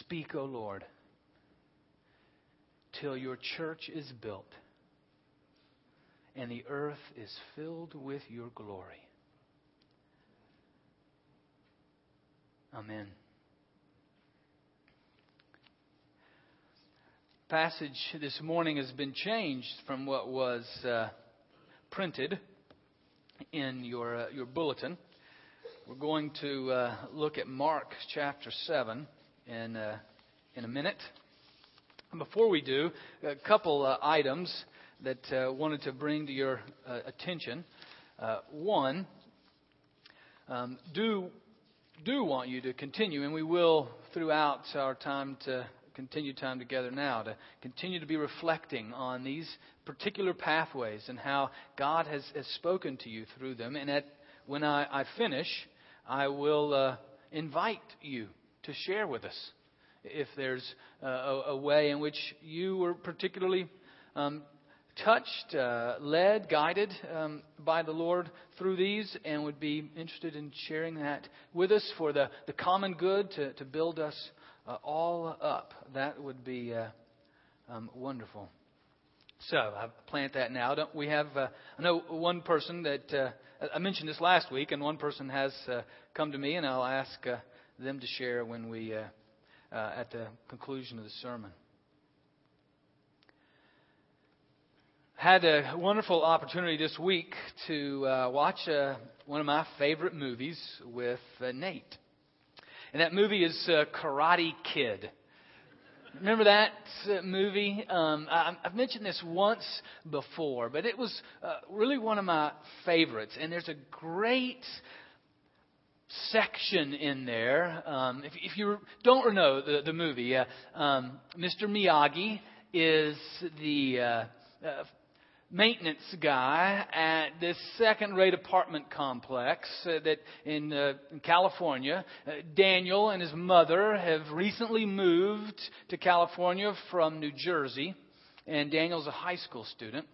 Speak, O Lord, till your church is built and the earth is filled with your glory. Amen. Passage this morning has been changed from what was uh, printed in your uh, your bulletin. We're going to uh, look at Mark chapter seven in uh, in a minute. Before we do, a couple uh, items that uh, wanted to bring to your uh, attention. Uh, one, um, do do want you to continue, and we will throughout our time to continue time together now to continue to be reflecting on these particular pathways and how God has, has spoken to you through them. And at, when I, I finish, I will uh, invite you to share with us if there's uh, a, a, way in which you were particularly um, touched, uh, led, guided um, by the Lord through these, and would be interested in sharing that with us for the, the common good to, to build us uh, all up. That would be uh, um, wonderful. So I plant that now. Don't we have? Uh, I know one person that uh, I mentioned this last week, and one person has uh, come to me, and I'll ask them to share when we at the conclusion of the sermon. had a wonderful opportunity this week to uh, watch uh, one of my favorite movies with uh, Nate. And that movie is uh, Karate Kid. Remember that uh, movie? Um, I, have mentioned this once before, but it was uh, really one of my favorites. And there's a great section in there. Um, if, if, you don't know the, the movie, uh, um, Mr. Miyagi is the uh, uh, maintenance guy at this second rate apartment complex uh, that in, uh, in California. Uh, Daniel and his mother have recently moved to California from New Jersey, and Daniel's a high school student.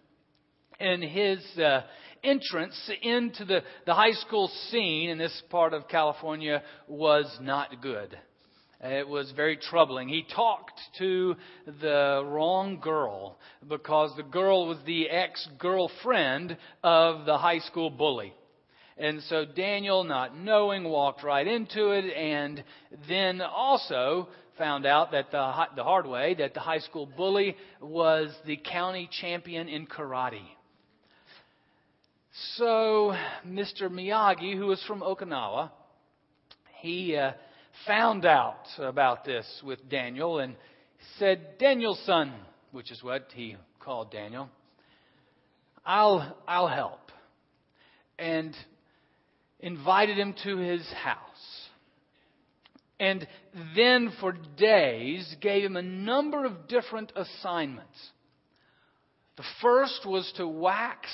And his uh, entrance into the, the high school scene in this part of California was not good. It was very troubling. He talked to the wrong girl because the girl was the ex girlfriend of the high school bully. And so Daniel, not knowing, walked right into it and then also found out that the, the hard way that the high school bully was the county champion in karate. So Mr. Miyagi, who was from Okinawa, he uh, found out about this with Daniel and said, Daniel-san, which is what he called Daniel, I'll, I'll help. And invited him to his house. And then for days gave him a number of different assignments. The first was to wax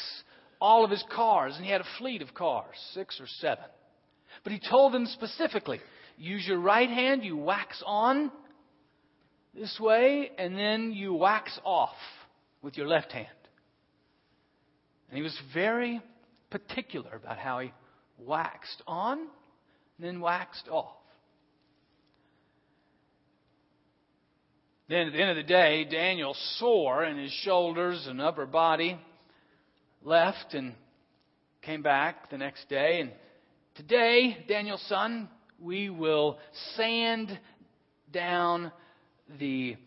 all of his cars, and he had a fleet of cars, six or seven. But he told them specifically use your right hand, you wax on this way, and then you wax off with your left hand. And he was very particular about how he waxed on and then waxed off. Then at the end of the day, Daniel, sore in his shoulders and upper body, left and came back the next day. And today, Daniel-san, we will sand down the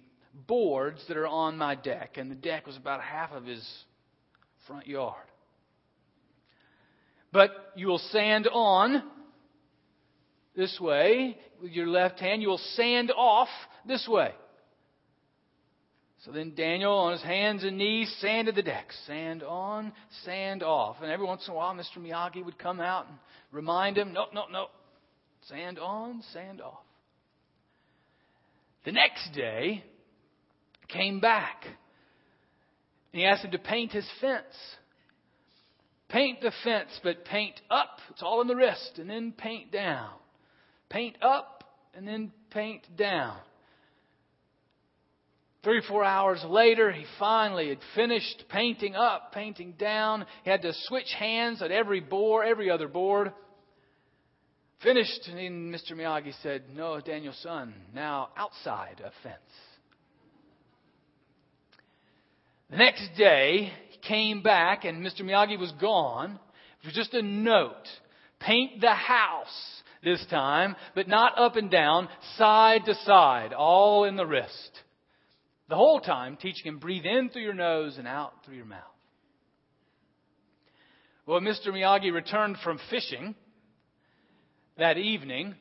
boards that are on my deck. And the deck was about half of his front yard. But you will sand on this way with your left hand. You will sand off this way. So then Daniel, on his hands and knees, sanded the deck. Sand on, sand off. And every once in a while, Mr. Miyagi would come out and remind him, no, no, no, Sand on, sand off. The next day, came back. And he asked him to paint his fence. Paint the fence, but paint up. It's all in the wrist. And then paint down. Paint up, and then paint down. Three or four hours later, he finally had finished painting up, painting down. He had to switch hands at every board, every other board. Finished, and Mr. Miyagi said, No, Daniel-san, now outside a fence. The next day, he came back, and Mr. Miyagi was gone. It was just a note. Paint the house this time, but not up and down, side to side, all in the wrist. The whole time, teaching him breathe in through your nose and out through your mouth. Well, Mr. Miyagi returned from fishing that evening,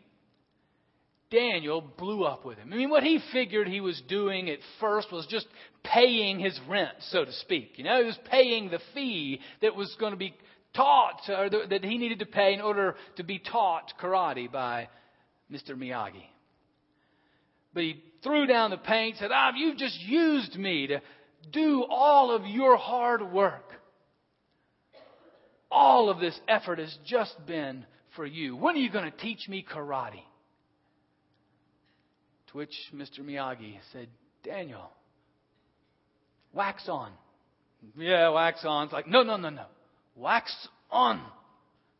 Daniel blew up with him. I mean, what he figured he was doing at first was just paying his rent, so to speak. You know, he was paying the fee that was going to be taught, or that he needed to pay in order to be taught karate by Mr. Miyagi. But he threw down the paint, and said, Ah, you've just used me to do all of your hard work. All of this effort has just been for you. When are you going to teach me karate? To which Mr. Miyagi said, Daniel, wax on. Yeah, wax on. It's like, no, no, no, no. Wax on.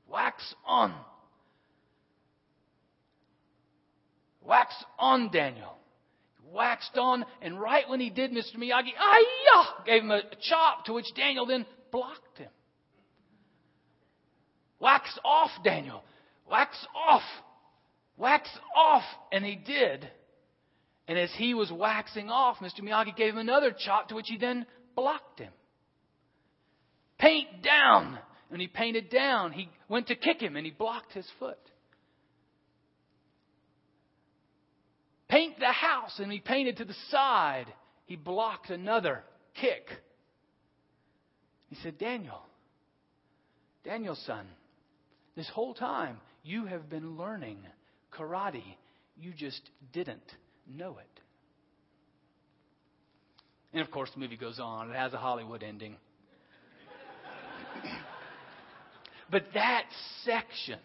Wax on. Wax on, Daniel. Waxed on, and right when he did, Mr. Miyagi, ah, gave him a chop, to which Daniel then blocked him. Wax off, Daniel. Wax off. Wax off. And he did. And as he was waxing off, Mr. Miyagi gave him another chop to which he then blocked him. Paint down. And he painted down. He went to kick him and he blocked his foot. Paint the house and he painted to the side. He blocked another kick. He said, Daniel, Daniel-san, this whole time, you have been learning karate. You just didn't know it. And of course, the movie goes on. It has a Hollywood ending. but that section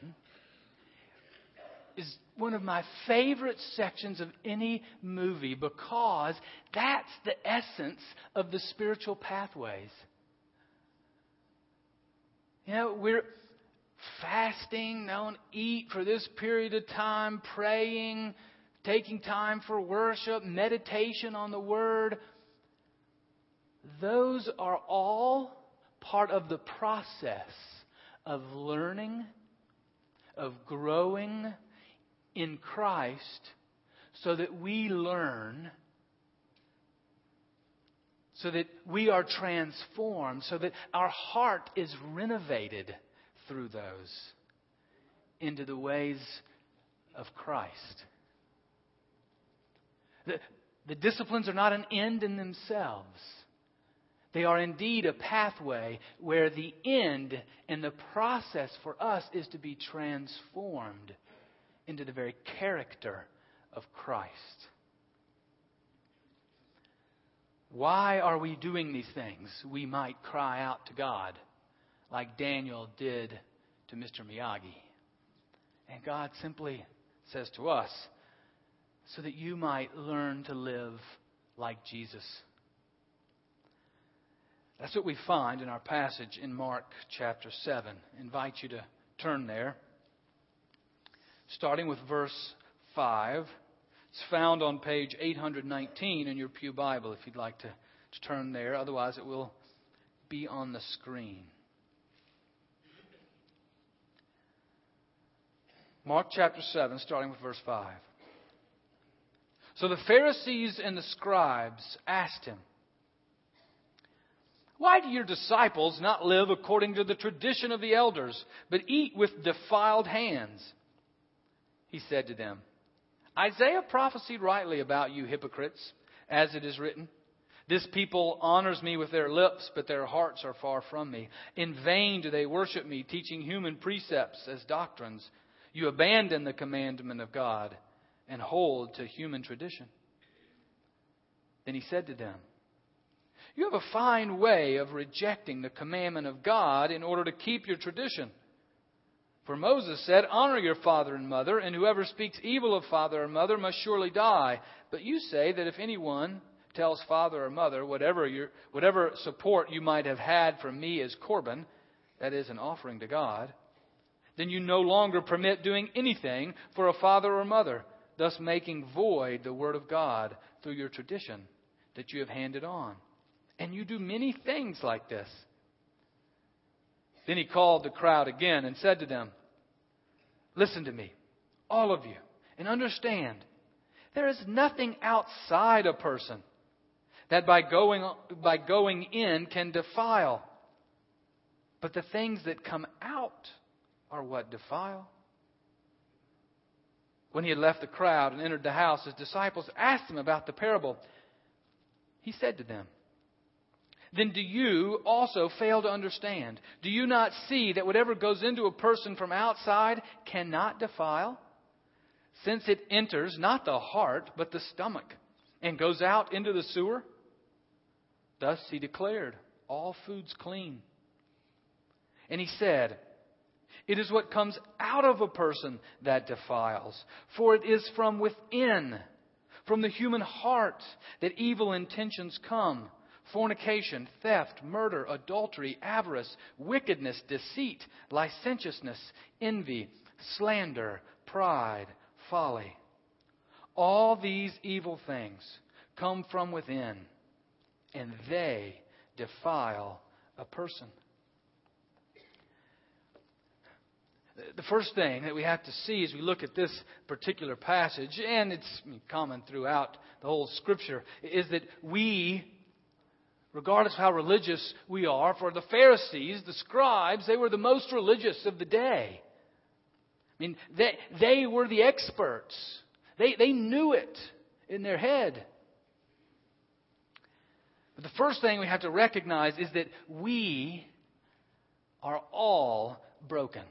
is one of my favorite sections of any movie because that's the essence of the spiritual pathways. You know, we're fasting, don't eat for this period of time, praying, taking time for worship, meditation on the Word. Those are all part of the process of learning, of growing in Christ, so that we learn, so that we are transformed, so that our heart is renovated through those into the ways of Christ. The, the disciplines are not an end in themselves. They are indeed a pathway where the end and the process for us is to be transformed into the very character of Christ. Why are we doing these things? We might cry out to God like Daniel did to Mr. Miyagi. And God simply says to us, so that you might learn to live like Jesus. That's what we find in our passage in Mark chapter 7. I invite you to turn there. Starting with verse 5. It's found on page 819 in your Pew Bible if you'd like to, to turn there. Otherwise, it will be on the screen. Mark chapter 7, starting with verse 5. So the Pharisees and the scribes asked him, Why do your disciples not live according to the tradition of the elders, but eat with defiled hands? He said to them, Isaiah prophesied rightly about you hypocrites, as it is written. This people honors me with their lips, but their hearts are far from me. In vain do they worship me, teaching human precepts as doctrines. You abandon the commandment of God and hold to human tradition. Then he said to them, You have a fine way of rejecting the commandment of God in order to keep your tradition. For Moses said, Honor your father and mother, and whoever speaks evil of father or mother must surely die. But you say that if anyone tells father or mother, whatever, your, whatever support you might have had from me as Corban, that is, an offering to God, then you no longer permit doing anything for a father or mother, thus making void the word of God through your tradition that you have handed on. And you do many things like this. Then he called the crowd again and said to them, Listen to me, all of you, and understand there is nothing outside a person that by going, by going in can defile. But the things that come out are what defile. When he had left the crowd and entered the house, his disciples asked him about the parable. He said to them, Then do you also fail to understand? Do you not see that whatever goes into a person from outside cannot defile? Since it enters not the heart, but the stomach, and goes out into the sewer? Thus he declared, All food's clean. And he said, It is what comes out of a person that defiles, for it is from within, from the human heart, that evil intentions come fornication, theft, murder, adultery, avarice, wickedness, deceit, licentiousness, envy, slander, pride, folly. All these evil things come from within, and they defile a person. the first thing that we have to see as we look at this particular passage, and it's common throughout the whole Scripture, is that we, regardless of how religious we are, for the Pharisees, the scribes, they were the most religious of the day. I mean, they, they were the experts. They, they knew it in their head. But the first thing we have to recognize is that we are all broken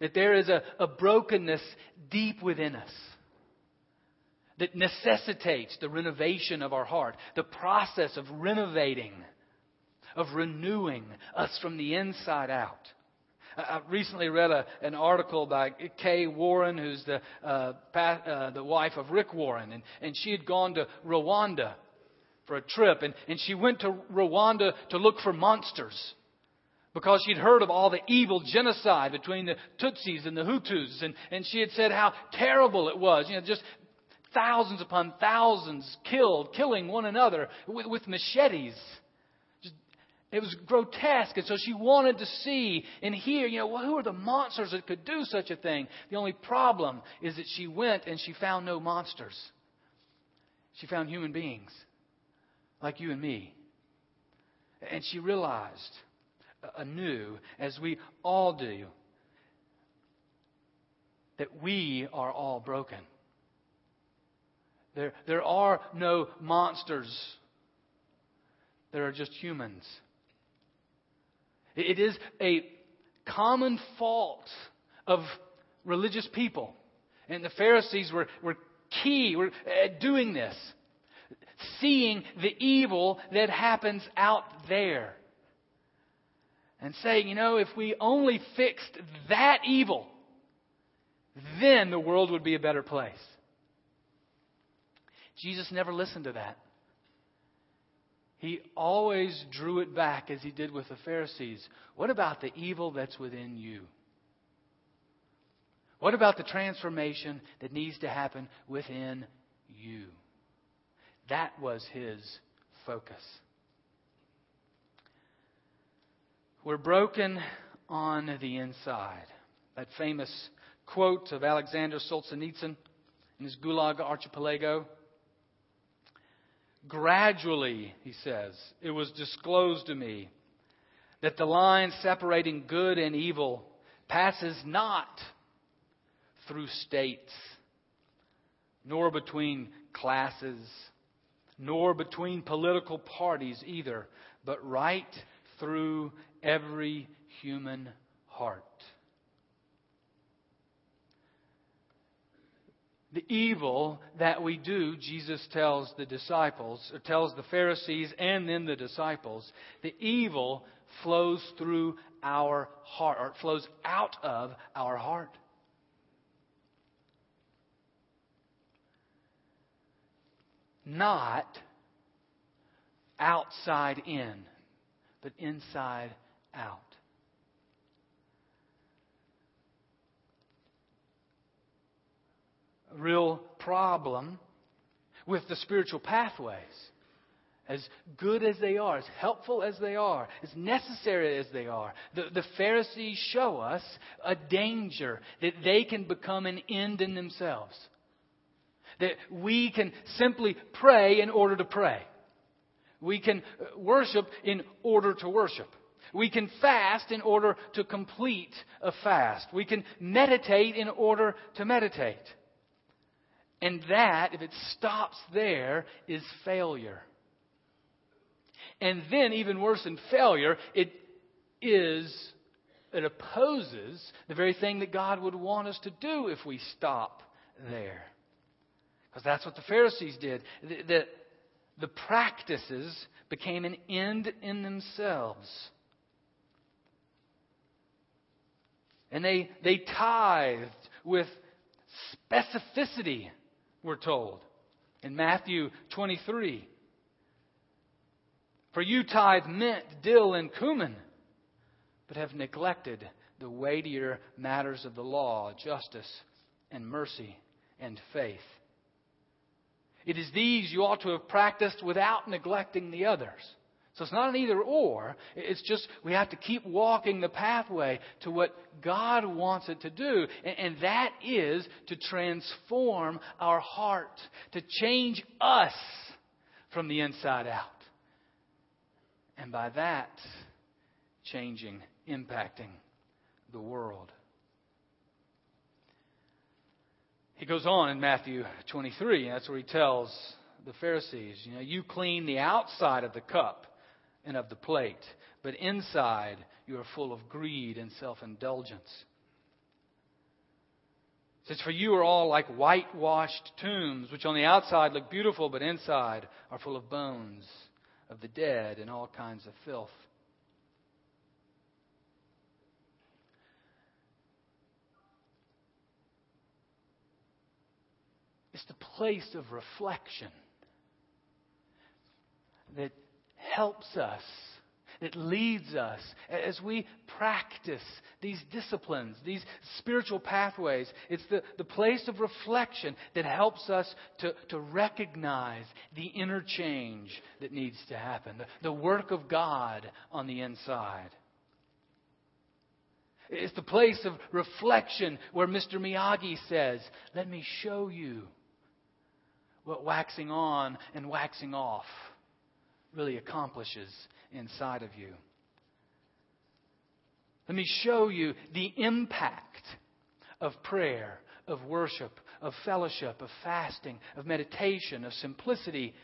that there is a, a brokenness deep within us that necessitates the renovation of our heart, the process of renovating, of renewing us from the inside out. I recently read a, an article by Kay Warren, who's the, uh, uh, the wife of Rick Warren, and, and she had gone to Rwanda for a trip, and, and she went to Rwanda to look for monsters because she'd heard of all the evil genocide between the Tutsis and the Hutus, and, and she had said how terrible it was. You know, just thousands upon thousands killed, killing one another with, with machetes. It was grotesque, and so she wanted to see and hear, you know, well, who are the monsters that could do such a thing? The only problem is that she went and she found no monsters. She found human beings like you and me. And she realized uh, anew, as we all do, that we are all broken. There, there are no monsters. There are just humans. It is a common fault of religious people. And the Pharisees were, were key were at doing this. Seeing the evil that happens out there and saying, you know, if we only fixed that evil, then the world would be a better place. Jesus never listened to that. He always drew it back as he did with the Pharisees. What about the evil that's within you? What about the transformation that needs to happen within you? That was his focus. We're broken on the inside. That famous quote of Alexander Solzhenitsyn in his Gulag Archipelago. Gradually, he says, it was disclosed to me that the line separating good and evil passes not through states, nor between classes, nor between political parties either, but right through every human heart. The evil that we do, Jesus tells the disciples, or tells the Pharisees and then the disciples, the evil flows through our heart, or it flows out of our heart. Not outside in, but inside out. Real problem with the spiritual pathways. As good as they are, as helpful as they are, as necessary as they are, the, the Pharisees show us a danger that they can become an end in themselves. That we can simply pray in order to pray. We can uh, worship in order to worship. We can fast in order to complete a fast. We can meditate in order to meditate. And that, if it stops there, is failure. And then, even worse than failure, it is, it opposes the very thing that God would want us to do if we stop there. Because that's what the Pharisees did. The, the, the practices became an end in themselves. And they, they tithed with specificity we're told in Matthew 23. For you tithe mint, dill, and cumin, but have neglected the weightier matters of the law, justice, and mercy, and faith. It is these you ought to have practiced without neglecting the others. So it's not an either or. It's just we have to keep walking the pathway to what God wants it to do. And that is to transform our heart, to change us from the inside out. And by that, changing, impacting the world. He goes on in Matthew 23, and that's where he tells the Pharisees, you know, you clean the outside of the cup and of the plate, but inside you are full of greed and self indulgence. says, For you are all like whitewashed tombs, which on the outside look beautiful, but inside are full of bones of the dead and all kinds of filth. It's the place of reflection that helps us, it leads us as we practice these disciplines, these spiritual pathways. It's the, the place of reflection that helps us to, to recognize the inner change that needs to happen, the, the work of God on the inside. It's the place of reflection where Mr. Miyagi says, Let me show you what waxing on and waxing off really accomplishes inside of you. Let me show you the impact of prayer, of worship, of fellowship, of fasting, of meditation, of simplicity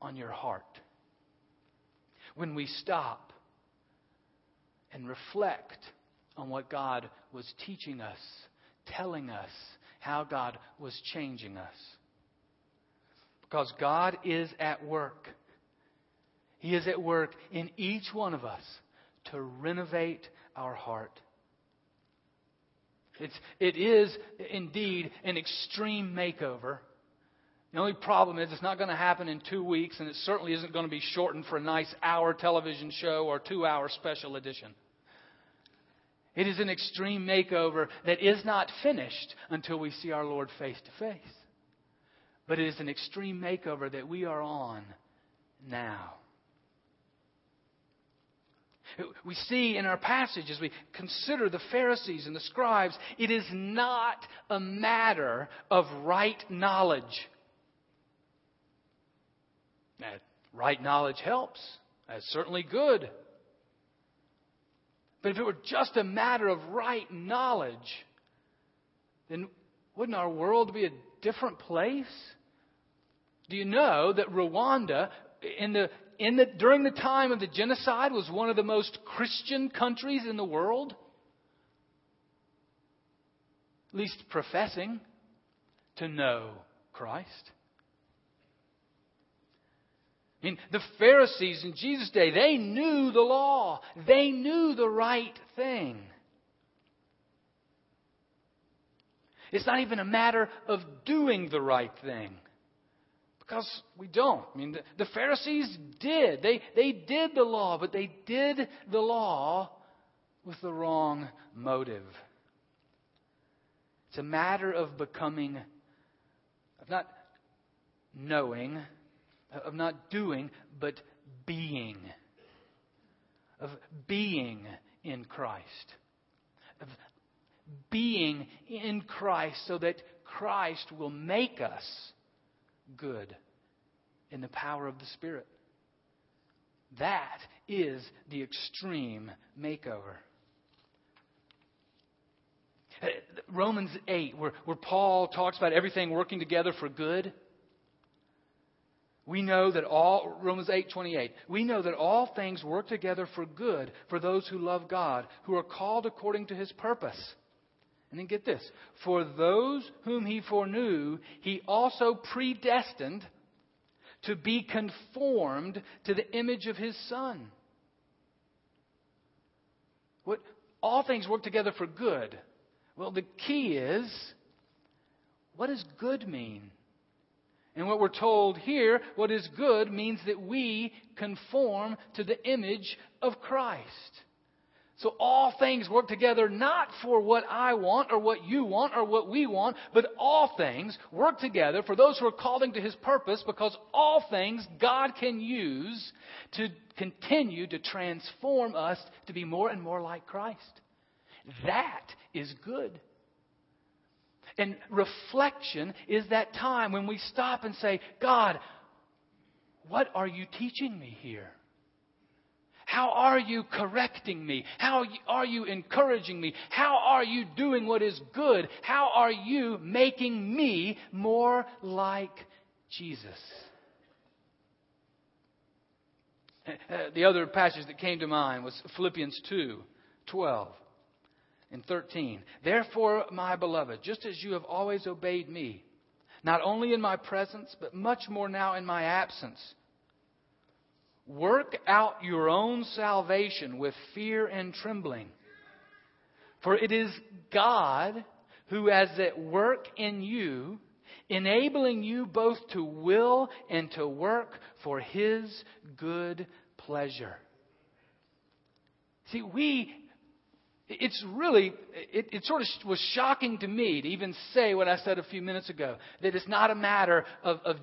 on your heart. When we stop and reflect on what God was teaching us, telling us, how God was changing us. Because God is at work he is at work in each one of us to renovate our heart. It's, it is indeed an extreme makeover. The only problem is it's not going to happen in two weeks, and it certainly isn't going to be shortened for a nice hour television show or two hour special edition. It is an extreme makeover that is not finished until we see our Lord face to face. But it is an extreme makeover that we are on now. We see in our passage as we consider the Pharisees and the scribes, it is not a matter of right knowledge. That right knowledge helps. That's certainly good. But if it were just a matter of right knowledge, then wouldn't our world be a different place? Do you know that Rwanda, in the in the, during the time of the genocide was one of the most Christian countries in the world, at least professing to know Christ. I mean, the Pharisees in Jesus' day, they knew the law. They knew the right thing. It's not even a matter of doing the right thing. Because we don't. I mean, the, the Pharisees did. They, they did the law, but they did the law with the wrong motive. It's a matter of becoming of not knowing, of not doing, but being. Of being in Christ. Of being in Christ so that Christ will make us good in the power of the Spirit. That is the extreme makeover. Romans 8, where, where Paul talks about everything working together for good. We know that all, Romans 8, 28, we know that all things work together for good for those who love God, who are called according to his purpose. And then get this. For those whom he foreknew, he also predestined to be conformed to the image of his son. What all things work together for good. Well, the key is what does good mean? And what we're told here, what is good means that we conform to the image of Christ. So all things work together not for what I want or what you want or what we want, but all things work together for those who are called into His purpose because all things God can use to continue to transform us to be more and more like Christ. That is good. And reflection is that time when we stop and say, God, what are you teaching me here? How are you correcting me? How are you encouraging me? How are you doing what is good? How are you making me more like Jesus? Uh, the other passage that came to mind was Philippians 2 12 and 13. Therefore, my beloved, just as you have always obeyed me, not only in my presence, but much more now in my absence, Work out your own salvation with fear and trembling. For it is God who is at work in you, enabling you both to will and to work for His good pleasure. See, we, it's really, it, it, sort of was shocking to me to even say what I said a few minutes ago that it's not a matter of, of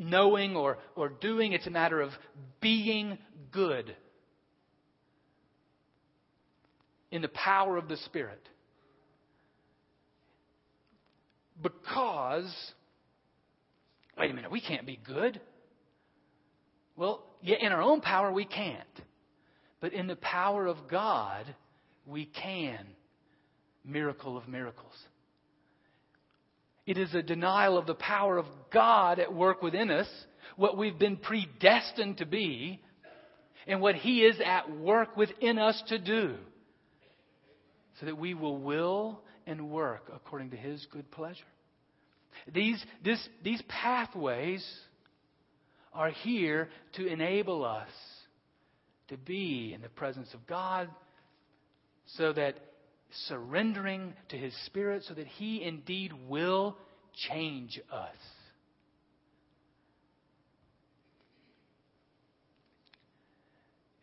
knowing or, or doing, it's a matter of being good in the power of the Spirit. Because, wait a minute, we can't be good. Well, yeah, in our own power, we can't. But in the power of God, we can. Miracle of miracles. It is a denial of the power of God at work within us, what we've been predestined to be, and what He is at work within us to do, so that we will will and work according to His good pleasure. These, this, these pathways are here to enable us to be in the presence of God so that surrendering to His Spirit so that He indeed will change us.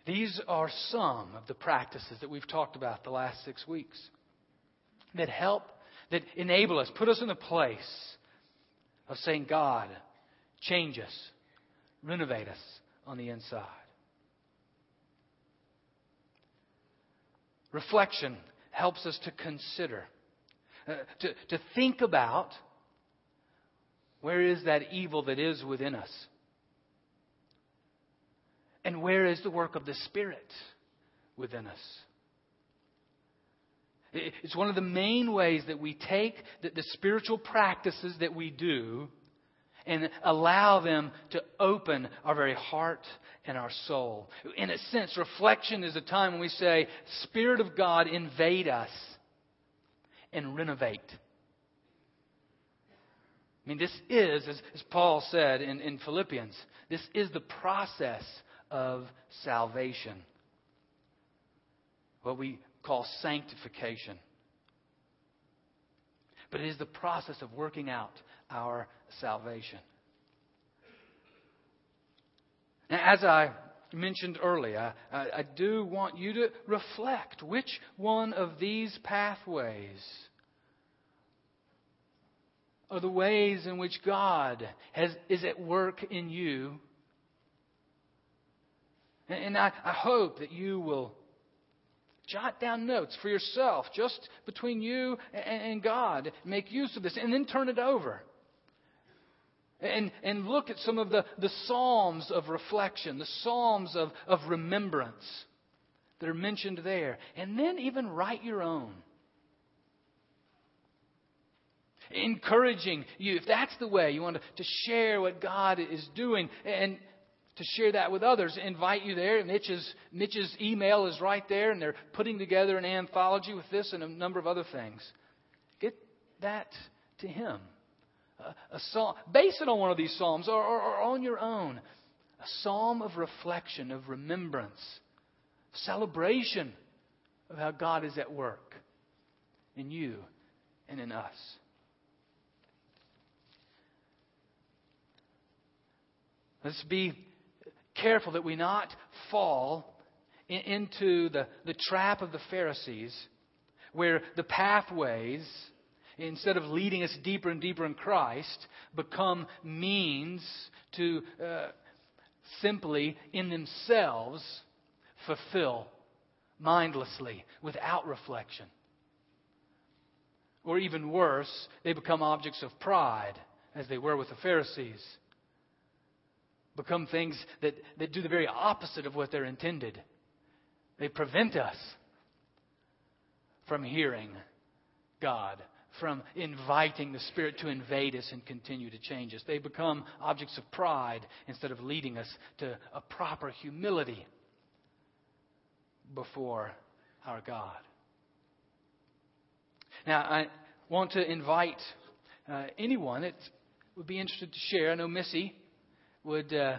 These are some of the practices that we've talked about the last six weeks that help, that enable us, put us in a place of saying, God, change us, renovate us on the inside. Reflection helps us to consider, uh, to, to think about where is that evil that is within us? And where is the work of the Spirit within us? It's one of the main ways that we take the, the, spiritual practices that we do and allow them to open our very heart and our soul. In a sense, reflection is a time when we say, Spirit of God, invade us and renovate. I mean, this is, as, as Paul said in, in Philippians, this is the process of salvation. What we call sanctification. But it is the process of working out our salvation. Now, as I mentioned earlier, I, I, do want you to reflect which one of these pathways are the ways in which God has, is at work in you. And, and I, I hope that you will jot down notes for yourself, just between you and, and God. Make use of this, and then turn it over. And, and look at some of the, the Psalms of reflection, the Psalms of, of remembrance that are mentioned there. And then even write your own. Encouraging you, if that's the way you want to, to share what God is doing and to share that with others, invite you there. Mitch's, Mitch's email is right there, and they're putting together an anthology with this and a number of other things. Get that to him a, psalm, base it on one of these psalms or, or, or on your own. A psalm of reflection, of remembrance, celebration of how God is at work in you and in us. Let's be careful that we not fall in, into the, the trap of the Pharisees, where the pathways instead of leading us deeper and deeper in Christ, become means to uh, simply, in themselves, fulfill mindlessly, without reflection. Or even worse, they become objects of pride, as they were with the Pharisees. Become things that, that do the very opposite of what they're intended. They prevent us from hearing God from inviting the Spirit to invade us and continue to change us. They become objects of pride instead of leading us to a proper humility before our God. Now, I want to invite uh, anyone that would be interested to share. I know Missy would. Uh,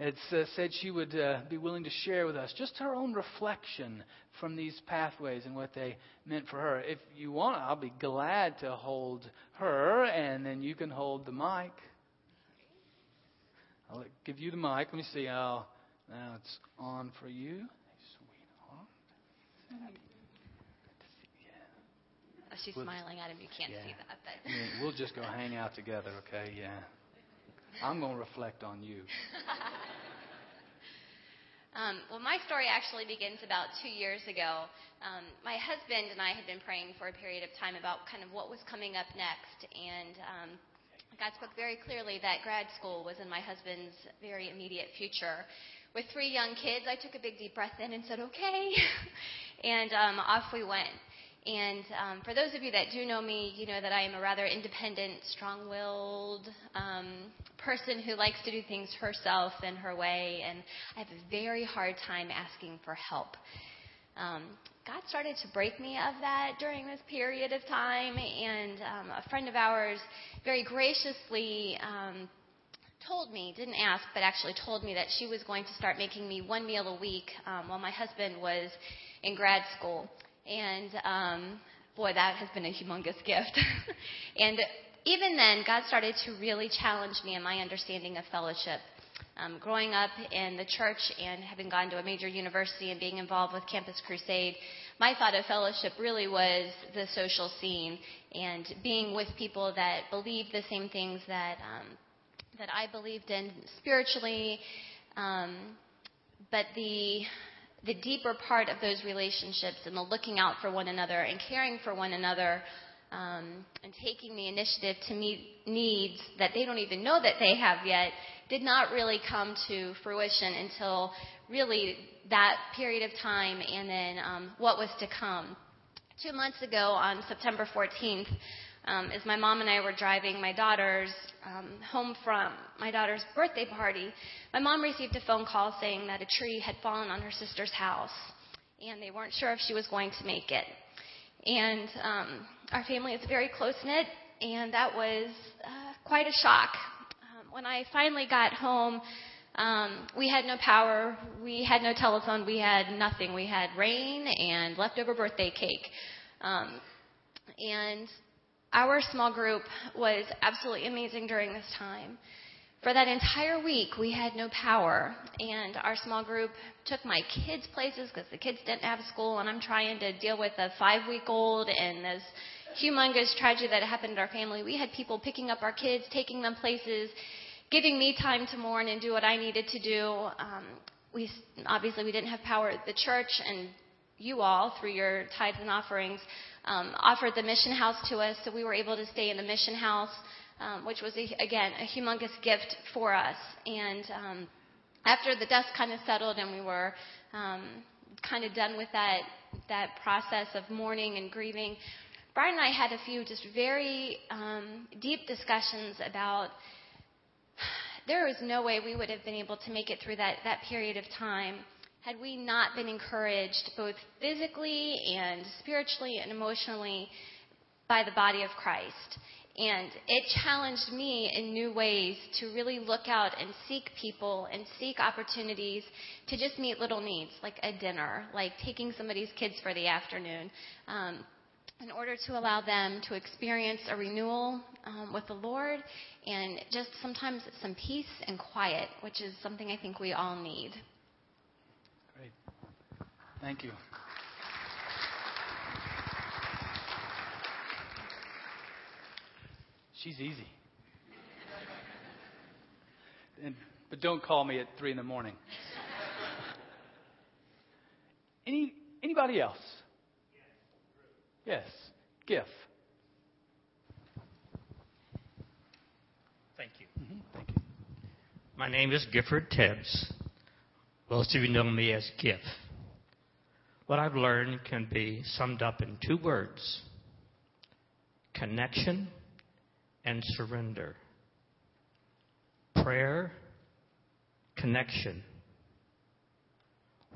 had uh, said she would uh, be willing to share with us just her own reflection from these pathways and what they meant for her. If you want, I'll be glad to hold her, and then you can hold the mic. I'll give you the mic. Let me see how now it's on for you. Oh, she's we'll, smiling at him. You can't yeah. see that, but yeah, we'll just go hang out together, okay? Yeah. I'm going to reflect on you. Um, well, my story actually begins about two years ago. Um, my husband and I had been praying for a period of time about kind of what was coming up next, and um, God spoke very clearly that grad school was in my husband's very immediate future. With three young kids, I took a big deep breath in and said, "Okay," and um, off we went. And um, for those of you that do know me, you know that I am a rather independent, strong willed um, person who likes to do things herself and her way, and I have a very hard time asking for help. Um, God started to break me of that during this period of time, and um, a friend of ours very graciously um, told me, didn't ask, but actually told me that she was going to start making me one meal a week um, while my husband was in grad school. And um, boy, that has been a humongous gift. and even then, God started to really challenge me in my understanding of fellowship. Um, growing up in the church and having gone to a major university and being involved with Campus Crusade, my thought of fellowship really was the social scene and being with people that believed the same things that um, that I believed in spiritually. Um, but the the deeper part of those relationships and the looking out for one another and caring for one another um, and taking the initiative to meet needs that they don't even know that they have yet did not really come to fruition until really that period of time and then um, what was to come. Two months ago on September 14th, um, as my mom and I were driving my daughter's um, home from my daughter's birthday party, my mom received a phone call saying that a tree had fallen on her sister's house, and they weren't sure if she was going to make it. And um, our family is very close knit, and that was uh, quite a shock. Um, when I finally got home, um, we had no power, we had no telephone, we had nothing. We had rain and leftover birthday cake. Um, and our small group was absolutely amazing during this time. For that entire week, we had no power, and our small group took my kids' places because the kids didn't have school, and I'm trying to deal with a five week old and this humongous tragedy that happened in our family, we had people picking up our kids, taking them places, giving me time to mourn and do what I needed to do. Um, we obviously we didn't have power at the church, and you all through your tithes and offerings um, offered the mission house to us, so we were able to stay in the mission house, um, which was a, again a humongous gift for us. And um, after the dust kind of settled and we were um, kind of done with that that process of mourning and grieving, Brian and I had a few just very um, deep discussions about there is no way we would have been able to make it through that, that period of time had we not been encouraged both physically and spiritually and emotionally by the body of Christ. And it challenged me in new ways to really look out and seek people and seek opportunities to just meet little needs, like a dinner, like taking somebody's kids for the afternoon. Um, in order to allow them to experience a renewal um, with the Lord and just sometimes some peace and quiet, which is something I think we all need. Great. Thank you. She's easy. And, but don't call me at three in the morning. Any anybody else? Yes, GIF. Thank you. Mm-hmm. Thank you. My name is Gifford Tibbs. Most of you know me as GIF. What I've learned can be summed up in two words connection and surrender. Prayer, connection.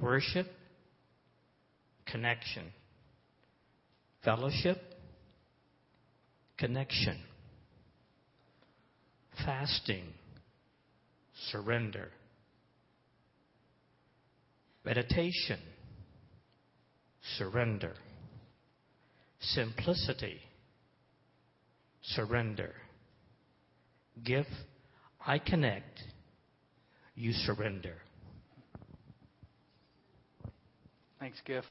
Worship, connection. Fellowship, connection. Fasting, surrender. Meditation, surrender. Simplicity, surrender. Give, I connect, you surrender. Thanks, GIF.